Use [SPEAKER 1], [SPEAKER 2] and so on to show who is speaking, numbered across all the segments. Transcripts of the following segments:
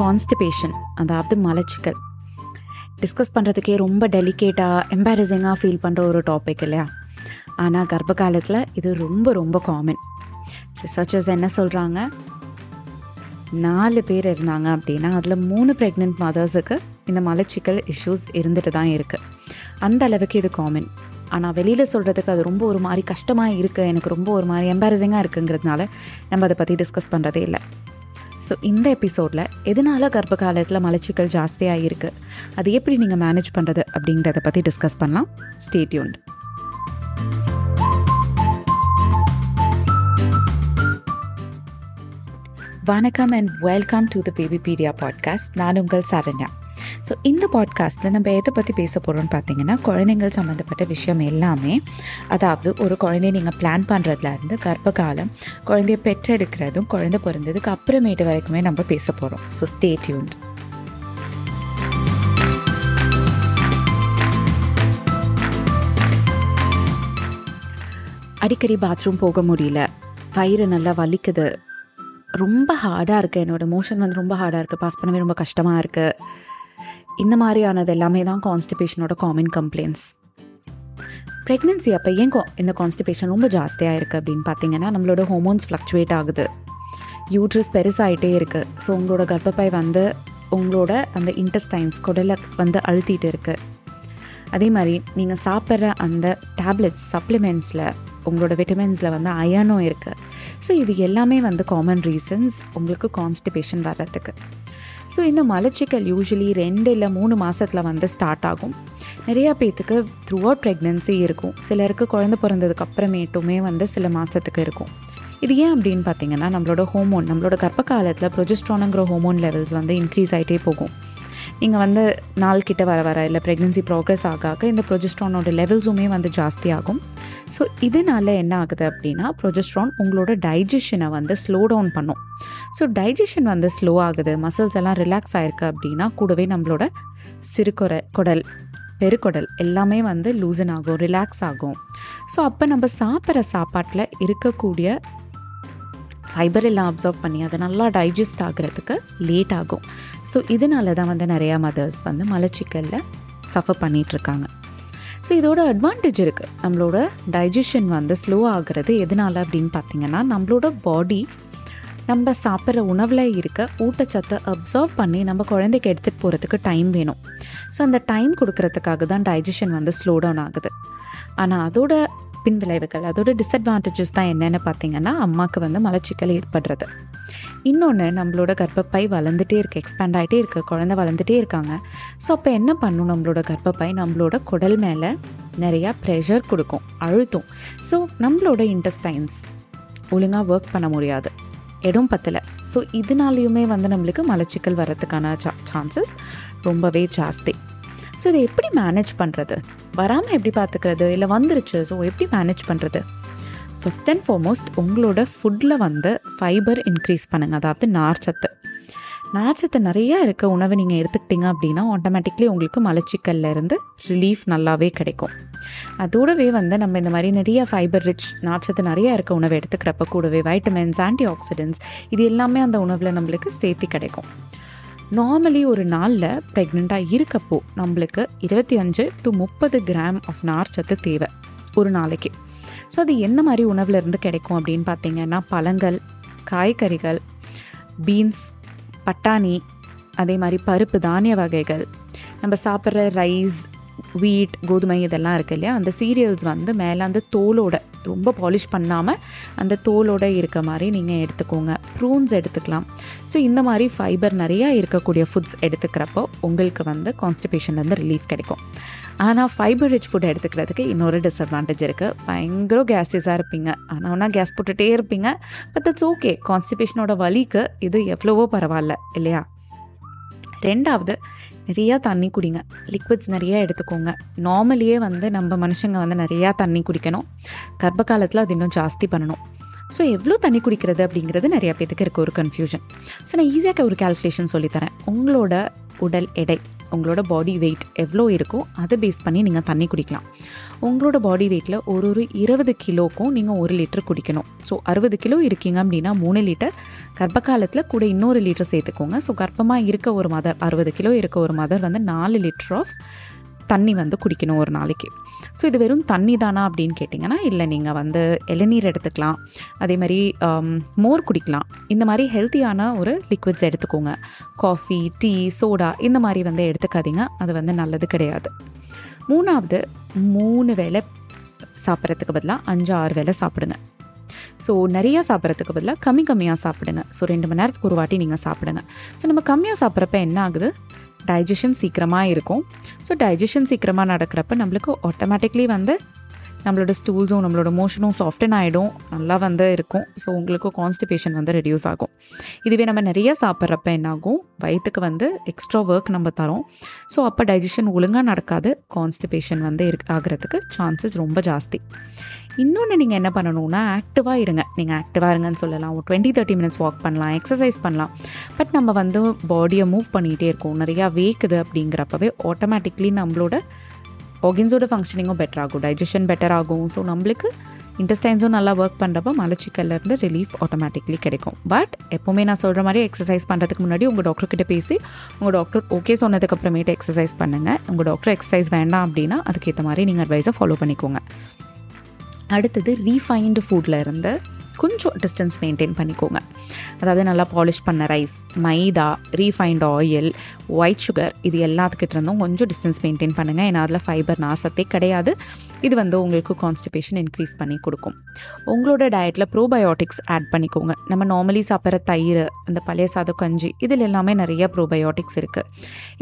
[SPEAKER 1] Constipation அதாவது மலச்சிக்கல். Discuss பண்ணுறதுக்கே ரொம்ப டெலிகேட்டாக எம்பாரசிங்காக ஃபீல் பண்ணுற ஒரு டாபிக் இல்லையா? ஆனால் கர்ப்ப காலத்தில் இது ரொம்ப ரொம்ப காமன் ரிசர்ச்சர்ஸ் என்ன சொல்கிறாங்க நாலு பேர் இருந்தாங்க அப்படின்னா அதில் மூணு ப்ரெக்னென்ட் மதர்ஸுக்கு இந்த மலச்சிக்கல் இஷ்யூஸ் இருந்துட்டு தான் இருக்குது அந்த அளவுக்கு இது காமன் ஆனால் வெளியில் சொல்கிறதுக்கு அது ரொம்ப ஒரு மாதிரி கஷ்டமாக இருக்குது எனக்கு ரொம்ப ஒரு மாதிரி எம்பாரசிங்காக இருக்குங்கிறதுனால நம்ம அதை பற்றி டிஸ்கஸ் பண்ணுறதே இல்லை. ஸோ இந்த எபிசோடில் எதனால் கர்ப்ப காலத்தில் மலச்சிக்கல் ஜாஸ்தியாக இருக்குது அது எப்படி நீங்கள் மேனேஜ் பண்ணுறது அப்படிங்கிறத பற்றி டிஸ்கஸ் பண்ணலாம். ஸ்டேட்யூண்ட் வணக்கம் and welcome to the Babypedia podcast நான் உங்கள் சரண்யா. ஸோ இந்த பாட்காஸ்ட்டில் நம்ம எதை பற்றி பேச போகிறோம்னு பார்த்தீங்கன்னா குழந்தைங்கள் சம்மந்தப்பட்ட விஷயம் எல்லாமே அதாவது ஒரு குழந்தைய நீங்கள் பிளான் பண்ணுறதுலேருந்து கர்ப்ப காலம் குழந்தைய பெற்றெடுக்கிறதும் குழந்தை பிறந்ததுக்கு அப்புறமேட்டு வரைக்குமே நம்ம பேச போகிறோம் ஸோ ஸ்டே டியூன்ட் அடிக்கடி பாத்ரூம் போக முடியல. வயிறு நல்லா வலிக்குது. ரொம்ப ஹார்டாக இருக்குது என்னோடய மோஷன் வந்து ரொம்ப ஹார்டாக இருக்குது பாஸ் பண்ணவே ரொம்ப கஷ்டமாக இருக்குது இந்த மாதிரியானது எல்லாமே தான் கான்ஸ்டிபேஷனோட காமன் கம்ப்ளைண்ட்ஸ் ப்ரெக்னென்சி அப்போ ஏன் இந்த கான்ஸ்டிபேஷன் ரொம்ப ஜாஸ்தியாக இருக்குது அப்படின்னு பார்த்தீங்கன்னா நம்மளோட ஹோமோன்ஸ் ஃப்ளக்சுவேட் ஆகுது. யூட்ரஸ் பெருசாகிட்டே இருக்குது ஸோ உங்களோட கர்ப்பப்பை வந்து உங்களோட அந்த இன்டெஸ்டைன்ஸ் குடலை வந்து அழுத்திட்டு இருக்குது அதே மாதிரி நீங்கள் சாப்பிட்ற அந்த டேப்லெட்ஸ் சப்ளிமெண்ட்ஸில் உங்களோட விட்டமின்ஸில் வந்து அயனும் இருக்குது ஸோ இது எல்லாமே வந்து காமன் ரீசன்ஸ் உங்களுக்கு கான்ஸ்டிபேஷன் வர்றதுக்கு. ஸோ இந்த மலச்சிக்கல் யூஸ்வலி ரெண்டு இல்லை மூணு மாதத்தில் வந்து ஸ்டார்ட் ஆகும். நிறையா பேர்த்துக்கு த்ரூ அவுட் ப்ரெக்னென்சி இருக்கும். சிலருக்கு குழந்தை பிறந்ததுக்கு அப்புறமேட்டுமே வந்து சில மாதத்துக்கு இருக்கும். இது ஏன் அப்படின்னு பார்த்தீங்கன்னா நம்மளோட ஹோமோன் நம்மளோட கர்ப்ப காலத்தில் ப்ரொஜெஸ்ட்ரானுங்கிற ஹோமோன் லெவல்ஸ் வந்து இன்க்ரீஸ் ஆகிட்டே போகும். நீங்கள் வந்து நாள் கிட்ட வர வர இல்லை ப்ரெக்னென்சி ப்ராக்ரஸ் ஆக ஆக இந்த ப்ரொஜெஸ்ட்ரானோட லெவல்ஸுமே வந்து ஜாஸ்தியாகும். ஸோ இதனால என்ன ஆகுது அப்படின்னா ப்ரொஜெஸ்ட்ரான் உங்களோட டைஜஷனை வந்து ஸ்லோ டவுன் பண்ணும். ஸோ டைஜஷன் வந்து ஸ்லோ ஆகுது மசில்ஸ் எல்லாம் ரிலாக்ஸ் ஆயிருக்கு அப்படின்னா கூடவே நம்மளோட சிறுகுறை குடல் பெருக்குடல் எல்லாமே வந்து லூசன் ஆகும் ரிலாக்ஸ் ஆகும். ஸோ அப்போ நம்ம சாப்பிட்ற சாப்பாட்டில் இருக்கக்கூடிய ஃபைபர் எல்லாம் அப்சர்வ் பண்ணி அதை நல்லா டைஜஸ்ட் ஆகிறதுக்கு லேட் ஆகும். ஸோ இதனால தான் வந்து நிறையா மதர்ஸ் வந்து மலச்சிக்கலில் சஃபர் பண்ணிகிட்ருக்காங்க ஸோ இதோட அட்வான்டேஜ் இருக்குது நம்மளோட டைஜஷன் வந்து ஸ்லோ ஆகிறது எதனால அப்படின்னு பார்த்தீங்கன்னா நம்மளோட பாடி நம்ம சாப்பிட்ற உணவில் இருக்க ஊட்டச்சத்தை அப்சர்வ் பண்ணி நம்ம குழந்தைக்கு எடுத்துகிட்டு போகிறதுக்கு டைம் வேணும். ஸோ அந்த டைம் கொடுக்கறதுக்காக தான் டைஜஷன் வந்து ஸ்லோ டவுன் ஆகுது. ஆனால் அதோட பின்விளைவுகள் அதோட டிஸ்அட்வான்டேஜஸ் தான் என்னென்னு பார்த்தீங்கன்னா அம்மாவுக்கு வந்து மலச்சிக்கல் ஏற்படுறது. இன்னொன்று நம்மளோட கர்ப்பப்பை வளர்ந்துட்டே இருக்குது எக்ஸ்பேண்ட் ஆகிட்டே இருக்குது குழந்தை வளர்ந்துட்டே இருக்காங்க. ஸோ அப்போ என்ன பண்ணும் நம்மளோட கர்ப்பப்பை? நம்மளோட குடல் மேலே நிறையா ப்ரெஷர் கொடுக்கும் அழுத்தும். ஸோ நம்மளோட இன்டெஸ்டைன்ஸ் ஒழுங்காக ஒர்க் பண்ண முடியாது இடம் பத்தலை. ஸோ இதனாலையுமே வந்து நம்மளுக்கு மலச்சிக்கல் வர்றதுக்கான சா சான்சஸ் ரொம்பவே ஜாஸ்தி. ஸோ இதை எப்படி மேனேஜ் பண்ணுறது வராமல் எப்படி பார்த்துக்கிறது இல்லை வந்துருச்சு. ஸோ எப்படி மேனேஜ் பண்ணுறது ஃபர்ஸ்ட் அண்ட் ஃபார்மோஸ்ட் உங்களோட ஃபுட்டில் வந்து ஃபைபர் இன்க்ரீஸ் பண்ணுங்கள் அதாவது நார்ச்சத்து நார்ச்சத்து நிறையா இருக்க. உணவை நீங்கள் எடுத்துக்கிட்டீங்க அப்படின்னா ஆட்டோமேட்டிக்லி உங்களுக்கு மலச்சிக்கல்ல இருந்து ரிலீஃப் நல்லாவே கிடைக்கும். அதோடவே வந்து நம்ம இந்த மாதிரி நிறைய ஃபைபர் ரிச் நார்ச்சத்து நிறையா இருக்க உணவை எடுத்துக்கிறப்ப கூடவே வைட்டமின்ஸ் ஆன்டி ஆக்சிடென்ட்ஸ் இது எல்லாமே அந்த உணவில் நம்மளுக்கு சேர்த்து கிடைக்கும். நார்மலி ஒரு நாளில் ப்ரெக்னெண்ட்டாக இருக்கப்போ நம்மளுக்கு இருபத்தி அஞ்சு டு முப்பது கிராம் ஆஃப் நார்ச்சத்து தேவை ஒரு நாளைக்கு. ஸோ அது எந்த மாதிரி உணவுல இருந்து கிடைக்கும் அப்படின்னு பார்த்தீங்கன்னா பழங்கள் காய்கறிகள் பீன்ஸ் பட்டாணி அதே மாதிரி பருப்பு தானிய வகைகள் நம்ம சாப்பிட்ற ரைஸ் வீட் கோதுமை இதெல்லாம் இருக்கு இல்லையா? அந்த சீரியல்ஸ் வந்து மேலே அந்த தோலோட ரொம்ப பாலிஷ் பண்ணாமல் அந்த தோலோட இருக்க மாதிரி நீங்கள் எடுத்துக்கோங்க. ப்ரூன்ஸ் எடுத்துக்கலாம். ஸோ இந்த மாதிரி ஃபைபர் நிறையா இருக்கக்கூடிய ஃபுட்ஸ் எடுத்துக்கிறப்போ உங்களுக்கு வந்து கான்ஸ்டிபேஷன்லேருந்து ரிலீஃப் கிடைக்கும். ஆனால் ஃபைபர் ரிச் ஃபுட் எடுத்துக்கிறதுக்கு இன்னொரு டிஸ்அட்வான்டேஜ் இருக்குது பயங்கர கேஸஸாக இருப்பீங்க. ஆனால் ஒன்றா கேஸ் போட்டுகிட்டே இருப்பீங்க. பட் தட்ஸ் ஓகே கான்ஸ்டிபேஷனோட வலிக்கு இது எவ்வளவோ பரவாயில்ல. இல்லையா? ரெண்டாவது நிறையா தண்ணி குடிங்க. லிக்விட்ஸ் நிறைய எடுத்துக்கோங்க. நார்மலியே வந்து நம்ம மனுஷங்க வந்து நிறையா தண்ணி குடிக்கணும். கர்ப்ப காலத்தில் அது இன்னும் ஜாஸ்தி பண்ணணும். ஸோ எவ்வளோ தண்ணி குடிக்கிறது அப்படிங்கிறது நிறையா பேத்துக்கு இருக்க ஒரு கன்ஃபியூஷன் ஸோ நான் ஈஸியாக ஒரு கால்குலேஷன் சொல்லித்தரேன் உங்களோட உடல் எடை. உங்களோட பாடி வெயிட் எவ்வளோ இருக்கோ அதை பேஸ் பண்ணி நீங்கள் தண்ணி குடிக்கலாம். உங்களோட பாடி வெயிட்டில் ஒரு ஒரு இருபது கிலோக்கும் நீங்கள் ஒரு லிட்டர் குடிக்கணும். ஸோ அறுபது கிலோ இருக்கீங்க அப்படின்னா மூணு லிட்டர் கர்ப்ப காலத்தில் கூட இன்னொரு லிட்டர் சேர்த்துக்கோங்க. ஸோ கர்ப்பமாக இருக்க ஒரு மதர் அறுபது கிலோ இருக்க ஒரு மதர் வந்து நாலு லிட்டர் ஆஃப் தண்ணி வந்து குடிக்கணும் ஒரு நாளைக்கு. ஸோ இது வெறும் தண்ணி தானா அப்படின்னு கேட்டிங்கன்னா இல்லை நீங்கள் வந்து இளநீர் எடுத்துக்கலாம். அதே மாதிரி மோர் குடிக்கலாம். இந்த மாதிரி ஹெல்த்தியான ஒரு லிக்விட்ஸ் எடுத்துக்கோங்க. காஃபி டீ சோடா இந்த மாதிரி வந்து எடுத்துக்காதீங்க. அது வந்து நல்லது கிடையாது. மூணாவது மூணு வேலை சாப்பிட்றதுக்கு பதிலாக அஞ்சு ஆறு வேலை சாப்பிடுங்க. ஸோ நிறையா சாப்பிட்றதுக்கு பதிலாக கம்மி கம்மியாக சாப்பிடுங்க. ஸோ ரெண்டு மணி நேரத்துக்கு ஒரு வாட்டி நீங்கள் சாப்பிடுங்க. ஸோ நம்ம கம்மியாக சாப்பிட்றப்ப என்ன ஆகுது? டைஜஷன் சீக்கிரமாக இருக்கும். ஸோ டைஜஷன் சீக்கிரமாக நடக்கிறப்ப நம்மளுக்கு ஆட்டோமேட்டிக்லி வந்து நம்மளோட ஸ்டூல்ஸும் நம்மளோட மோஷனும் சாஃப்டன் ஆகிடும் நல்லா வந்து இருக்கும். ஸோ உங்களுக்கு கான்ஸ்டிபேஷன் வந்து ரெடியூஸ் ஆகும். இதுவே நம்ம நிறைய சாப்பிட்றப்ப என்னாகும்? வயிற்றுக்கு வந்து எக்ஸ்ட்ரா ஒர்க் நம்ம தரோம். ஸோ அப்போ டைஜஷன் ஒழுங்காக நடக்காது. கான்ஸ்டிபேஷன் வந்து இருக் ஆகிறதுக்கு சான்சஸ் ரொம்ப ஜாஸ்தி. இன்னொன்று நீங்கள் என்ன பண்ணணும்னா ஆக்டிவாக இருங்க. நீங்கள் ஆக்டிவாக இருங்கன்னு சொல்லலாம். ஒரு டுவெண்ட்டி தேர்ட்டி மினிட்ஸ் வாக் பண்ணலாம். எக்ஸசைஸ் பண்ணலாம். பட் நம்ம வந்து பாடியை மூவ் பண்ணிகிட்டே இருக்கோம். நிறையா வேக்குது அப்படிங்கிறப்பவே ஆட்டோமேட்டிக்லி நம்மளோட ஆர்கன்ஸோட ஃபங்க்ஷனிங்கும் பெட்டர் ஆகும் டைஜஷன் பெட்டர் ஆகும். ஸோ நம்மளுக்கு இன்டஸ்டைன்ஸும் நல்லா ஒர்க் பண்ணுறப்ப மலச்சிக்கல்லேருந்து ரிலீஃப் ஆட்டோமேட்டிக்லி கிடைக்கும். பட் எப்போவுமே நான் சொல்கிற மாதிரி எக்ஸசைஸ் பண்ணுறதுக்கு முன்னாடி உங்கள் டாக்டர் கிட்ட பேசி உங்கள் டாக்டர் ஓகே சொன்னதுக்கப்புறமேட்டு எக்ஸசைஸ் பண்ணுங்கள் உங்கள் டாக்டர் எக்ஸசைஸ் வேண்டாம் அப்படின்னா அதுக்கேற்ற மாதிரி நீங்கள் அட்வைஸை ஃபாலோ பண்ணிக்கோங்க. அடுத்தது ரீஃபைன்டு ஃபுட்டில் இருந்து கொஞ்சம் டிஸ்டன்ஸ் மெயின்டைன் பண்ணிக்கோங்க. அதாவது நல்லா பாலிஷ் பண்ண rice maida refined oil white sugar இது எல்லாத்துக்கிட்ட இருந்தும் கொஞ்சம் டிஸ்டன்ஸ் மெயின்டைன் பண்ணுங்கள் ஏன்னா அதில் ஃபைபர் நாசத்தே கிடையாது. இது வந்து உங்களுக்கு கான்ஸ்டிபேஷன் இன்க்ரீஸ் பண்ணி கொடுக்கும். உங்களோட டயட்டில் ப்ரோபயோட்டிக்ஸ் ஆட் பண்ணிக்கோங்க. நம்ம நார்மலி சாப்பிட்ற தயிர் அந்த பழைய சாத கஞ்சி இதில் எல்லாமே நிறைய ப்ரோபயோட்டிக்ஸ் இருக்குது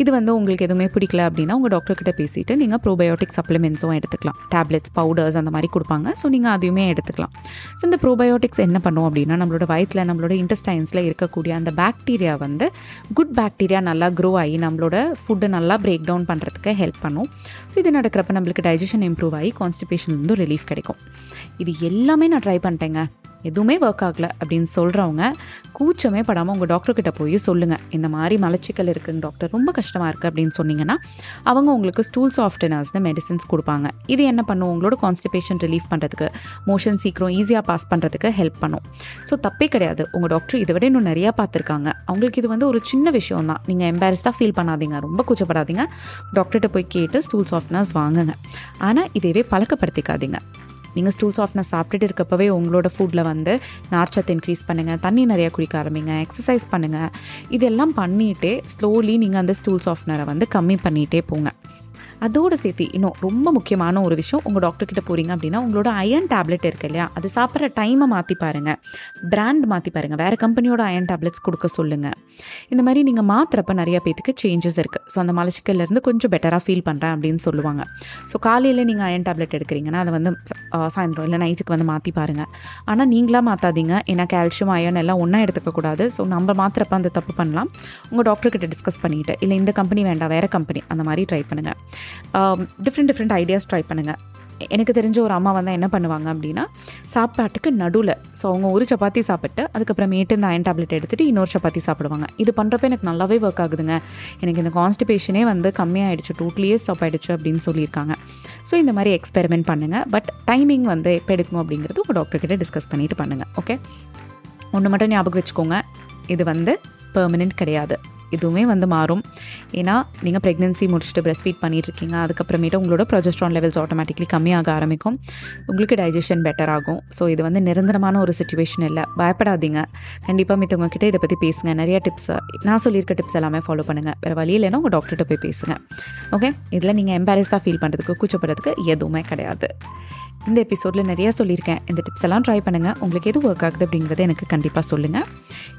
[SPEAKER 1] இது வந்து உங்களுக்கு எதுவுமே பிடிக்கல அப்படின்னா உங்கள் டாக்டர் கிட்ட பேசிட்டு நீங்கள் ப்ரோபயோட்டிக் சப்ளிமெண்ட்ஸும் எடுத்துக்கலாம். டேப்லெட்ஸ் பவுடர்ஸ் அந்த மாதிரி கொடுப்பாங்க. ஸோ நீங்கள் அதையுமே எடுத்துக்கலாம். ஸோ இந்த ப்ரோபயோட்டிக்ஸ் என்ன பண்ணும் அப்படின்னா நம்மளோட வயிற்றில் நம்மளோட இன்டஸ்டைன்ஸில் இருக்கக்கூடிய அந்த பாக்டீரியா வந்து குட் பாக்டீரியா நல்லா க்ரோ ஆகி நம்மளோட ஃபுட்டை நல்லா பிரேக் டவுன் பண்ணுறதுக்கு ஹெல்ப் பண்ணும். ஸோ இது நடக்கிறப்ப நம்மளுக்கு டைஜஷன் இம்ப்ரூவ் ஆகி கான்ஸ்டிபேஷன்லேருந்து ரிலீஃப் கிடைக்கும். இது எல்லாமே நான் ட்ரை பண்ணிட்டேங்க. எதுவுமே ஒர்க் ஆகல அப்படின்னு சொல்கிறவங்க கூச்சமே படாமல் உங்கள் டாக்டர்கிட்ட போய் சொல்லுங்கள் இந்த மாதிரி மலச்சிக்கல் இருக்குங்க டாக்டர் ரொம்ப கஷ்டமாக இருக்குது அப்படின்னு சொன்னீங்கன்னா அவங்க உங்களுக்கு ஸ்டூல் சாஃப்ட்னர்ஸ்னு மெடிசன்ஸ் கொடுப்பாங்க. இது என்ன பண்ணும்? உங்களோட கான்ஸ்டிபேஷன் ரிலீஃப் பண்ணுறதுக்கு மோஷன் சீக்கிரம் ஈஸியாக பாஸ் பண்ணுறதுக்கு ஹெல்ப் பண்ணும். ஸோ தப்பே கிடையாது. உங்கள் டாக்டர் இதை விட இன்னும் நிறையா பார்த்துருக்காங்க. அவங்களுக்கு இது வந்து ஒரு சின்ன விஷயம் தான். நீங்கள் எம்பாரஸ்டாக ஃபீல் பண்ணாதீங்க. ரொம்ப கூச்சப்படாதீங்க. டாக்டர்கிட்ட போய் கேட்டு ஸ்டூல் சாஃப்ட்னர்ஸ் வாங்குங்க. ஆனால் இதையவே பழக்கப்படுத்திக்காதீங்க. நீங்கள் ஸ்டூல் சாஃப்ட்னஸ் சாப்பிட்டுட்டு இருக்கப்பவே உங்களோட ஃபுட்டில் வந்து நார்ச்சத்தை இன்க்ரீஸ் பண்ணுங்கள் தண்ணி நிறையா குடிக்க ஆரம்பிங்க எக்ஸசைஸ் பண்ணுங்கள் இதெல்லாம் பண்ணிகிட்டே ஸ்லோலி நீங்கள் அந்த ஸ்டூல் சாஃப்ட்னரை வந்து கம்மி பண்ணிகிட்டே போங்க. அதோடு சேர்த்து இன்னும் ரொம்ப முக்கியமான ஒரு விஷயம் உங்கள் டாக்டர் கிட்ட போகிறீங்க அப்படின்னா உங்களோட அயன் டேப்லெட் இருக்கு இல்லையா? அது சாப்பிட்ற டைமை மாற்றி பாருங்கள் பிராண்ட் மாற்றி பாருங்கள் வேறு கம்பெனியோட அயன் டேப்லெட்ஸ் கொடுக்க சொல்லுங்கள் இந்த மாதிரி நீங்கள் மாத்திரப்ப நிறைய பேத்துக்கு சேஞ்சஸ் இருக்குது ஸோ அந்த மலச்சிக்கல்லேருந்து கொஞ்சம் பெட்டராக ஃபீல் பண்ணுறேன் அப்படின்னு சொல்லுவாங்க. ஸோ காலையில் நீங்கள் அயன் டேப்லெட் எடுக்கிறீங்கன்னா அதை வந்து சாயந்தரம் இல்லை நைட்டுக்கு வந்து மாற்றி பாருங்கள் ஆனால் நீங்களாக மாற்றாதீங்க ஏன்னா கால்சியம் அயன் எல்லாம் ஒன்றா எடுத்துக்கக்கூடாது ஸோ நம்ம மாத்திரப்ப அந்த தப்பு பண்ணலாம். உங்கள் டாக்டர் கிட்ட டிஸ்கஸ் பண்ணிட்டு இல்லை இந்த கம்பெனி வேண்டாம். வேறு கம்பெனி அந்த மாதிரி ட்ரை பண்ணுங்கள் டிஃப்ரெண்ட் டிஃப்ரெண்ட் ஐடியாஸ் ட்ரை பண்ணுங்கள் எனக்கு தெரிஞ்ச ஒரு அம்மா வந்து என்ன பண்ணுவாங்க அப்படின்னா சாப்பாட்டுக்கு நடுவில் ஸோ அவங்க ஒரு சப்பாத்தி சாப்பிட்டு அதுக்கப்புறமேட்டு இந்த அயன் டேப்லெட் எடுத்துகிட்டு இன்னொரு சப்பாத்தி சாப்பிடுவாங்க. இது பண்ணுறப்ப எனக்கு நல்லாவே ஒர்க் ஆகுதுங்க. எனக்கு இந்த கான்ஸ்டிபேஷனே வந்து கம்மியாகிடுச்சு டோட்டலியே ஸ்டாப் ஆகிடுச்சு அப்படின்னு சொல்லியிருக்காங்க. ஸோ இந்த மாதிரி எக்ஸ்பெரிமெண்ட் பண்ணுங்கள் பட் டைமிங் வந்து எப்போ எடுக்கணும் அப்படிங்கிறது உங்கள் டாக்டர்கிட்ட டிஸ்கஸ் பண்ணிவிட்டு பண்ணுங்கள் ஓகே ஒன்று மட்டும் ஞாபகம் வச்சுக்கோங்க. இது வந்து பெர்மனெண்ட் கிடையாது. இதுவுமே வந்து மாறும். ஏன்னா நீங்கள் ப்ரெக்னென்சி முடிச்சுட்டு பிரஸ்ட் ஃபீட் பண்ணிட்டு இருக்கீங்க அதுக்கப்புறமேட்டு உங்களோட ப்ரொஜெஸ்ட்ரான் லெவல்ஸ் ஆட்டோமேட்டிக்லி கம்மியாக ஆரம்பிக்கும். உங்களுக்கு டைஜஷன் பெட்டர் ஆகும். ஸோ இது வந்து நிரந்தரமான ஒரு சுச்சுவேஷன் இல்லை. பயப்படாதீங்க. கண்டிப்பாக மித்தவங்க கிட்ட இதை பற்றி பேசுங்க. நிறைய டிப்ஸ் நான் சொல்லியிருக்க டிப்ஸ் எல்லாமே ஃபாலோ பண்ணுங்கள் வேறு வழி இல்லைன்னா உங்கள் டாக்டர்கிட்ட போய் பேசுங்க. ஓகே இதில் நீங்கள் எம்பாரஸ்டாக ஃபீல் பண்ணுறதுக்கு கூச்சப்படுறதுக்கு எதுவுமே கிடையாது. இந்த எபிசோடில் நிறைய சொல்லியிருக்கேன். இந்த டிப்ஸ் எல்லாம் ட்ரை பண்ணுங்கள் உங்களுக்கு எது ஒர்க் ஆகுது அப்படிங்கிறத எனக்கு கண்டிப்பாக சொல்லுங்கள்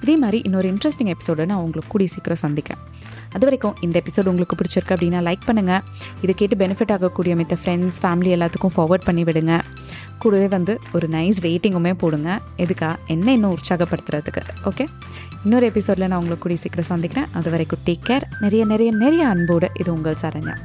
[SPEAKER 1] இதே மாதிரி இன்னொரு இன்ட்ரெஸ்டிங் எபிசோடு நான் உங்களுக்கு கூடிய சீக்கிரம் சந்திக்கிறேன். அது வரைக்கும் இந்த எபிசோடு உங்களுக்கு பிடிச்சிருக்கு அப்படின்னா லைக் பண்ணுங்கள் இதை கேட்டு பெனிஃபிட் ஆகக்கூடிய மித்த ஃப்ரெண்ட்ஸ் ஃபேமிலி எல்லாத்துக்கும் ஃபார்வர்ட் பண்ணி விடுங்க. கூடவே வந்து ஒரு நைஸ் ரேட்டிங்குமே போடுங்க. எதுக்கா? என்ன இன்னும் உற்சாகப்படுத்துறதுக்கு? ஓகே இன்னொரு எபிசோடில் நான் உங்களுக்கு கூடிய சீக்கிரம் சந்திக்கிறேன். அது வரைக்கும் டேக் கேர் நிறைய நிறைய நிறைய அன்போடு இது உங்கள் சரண்யா.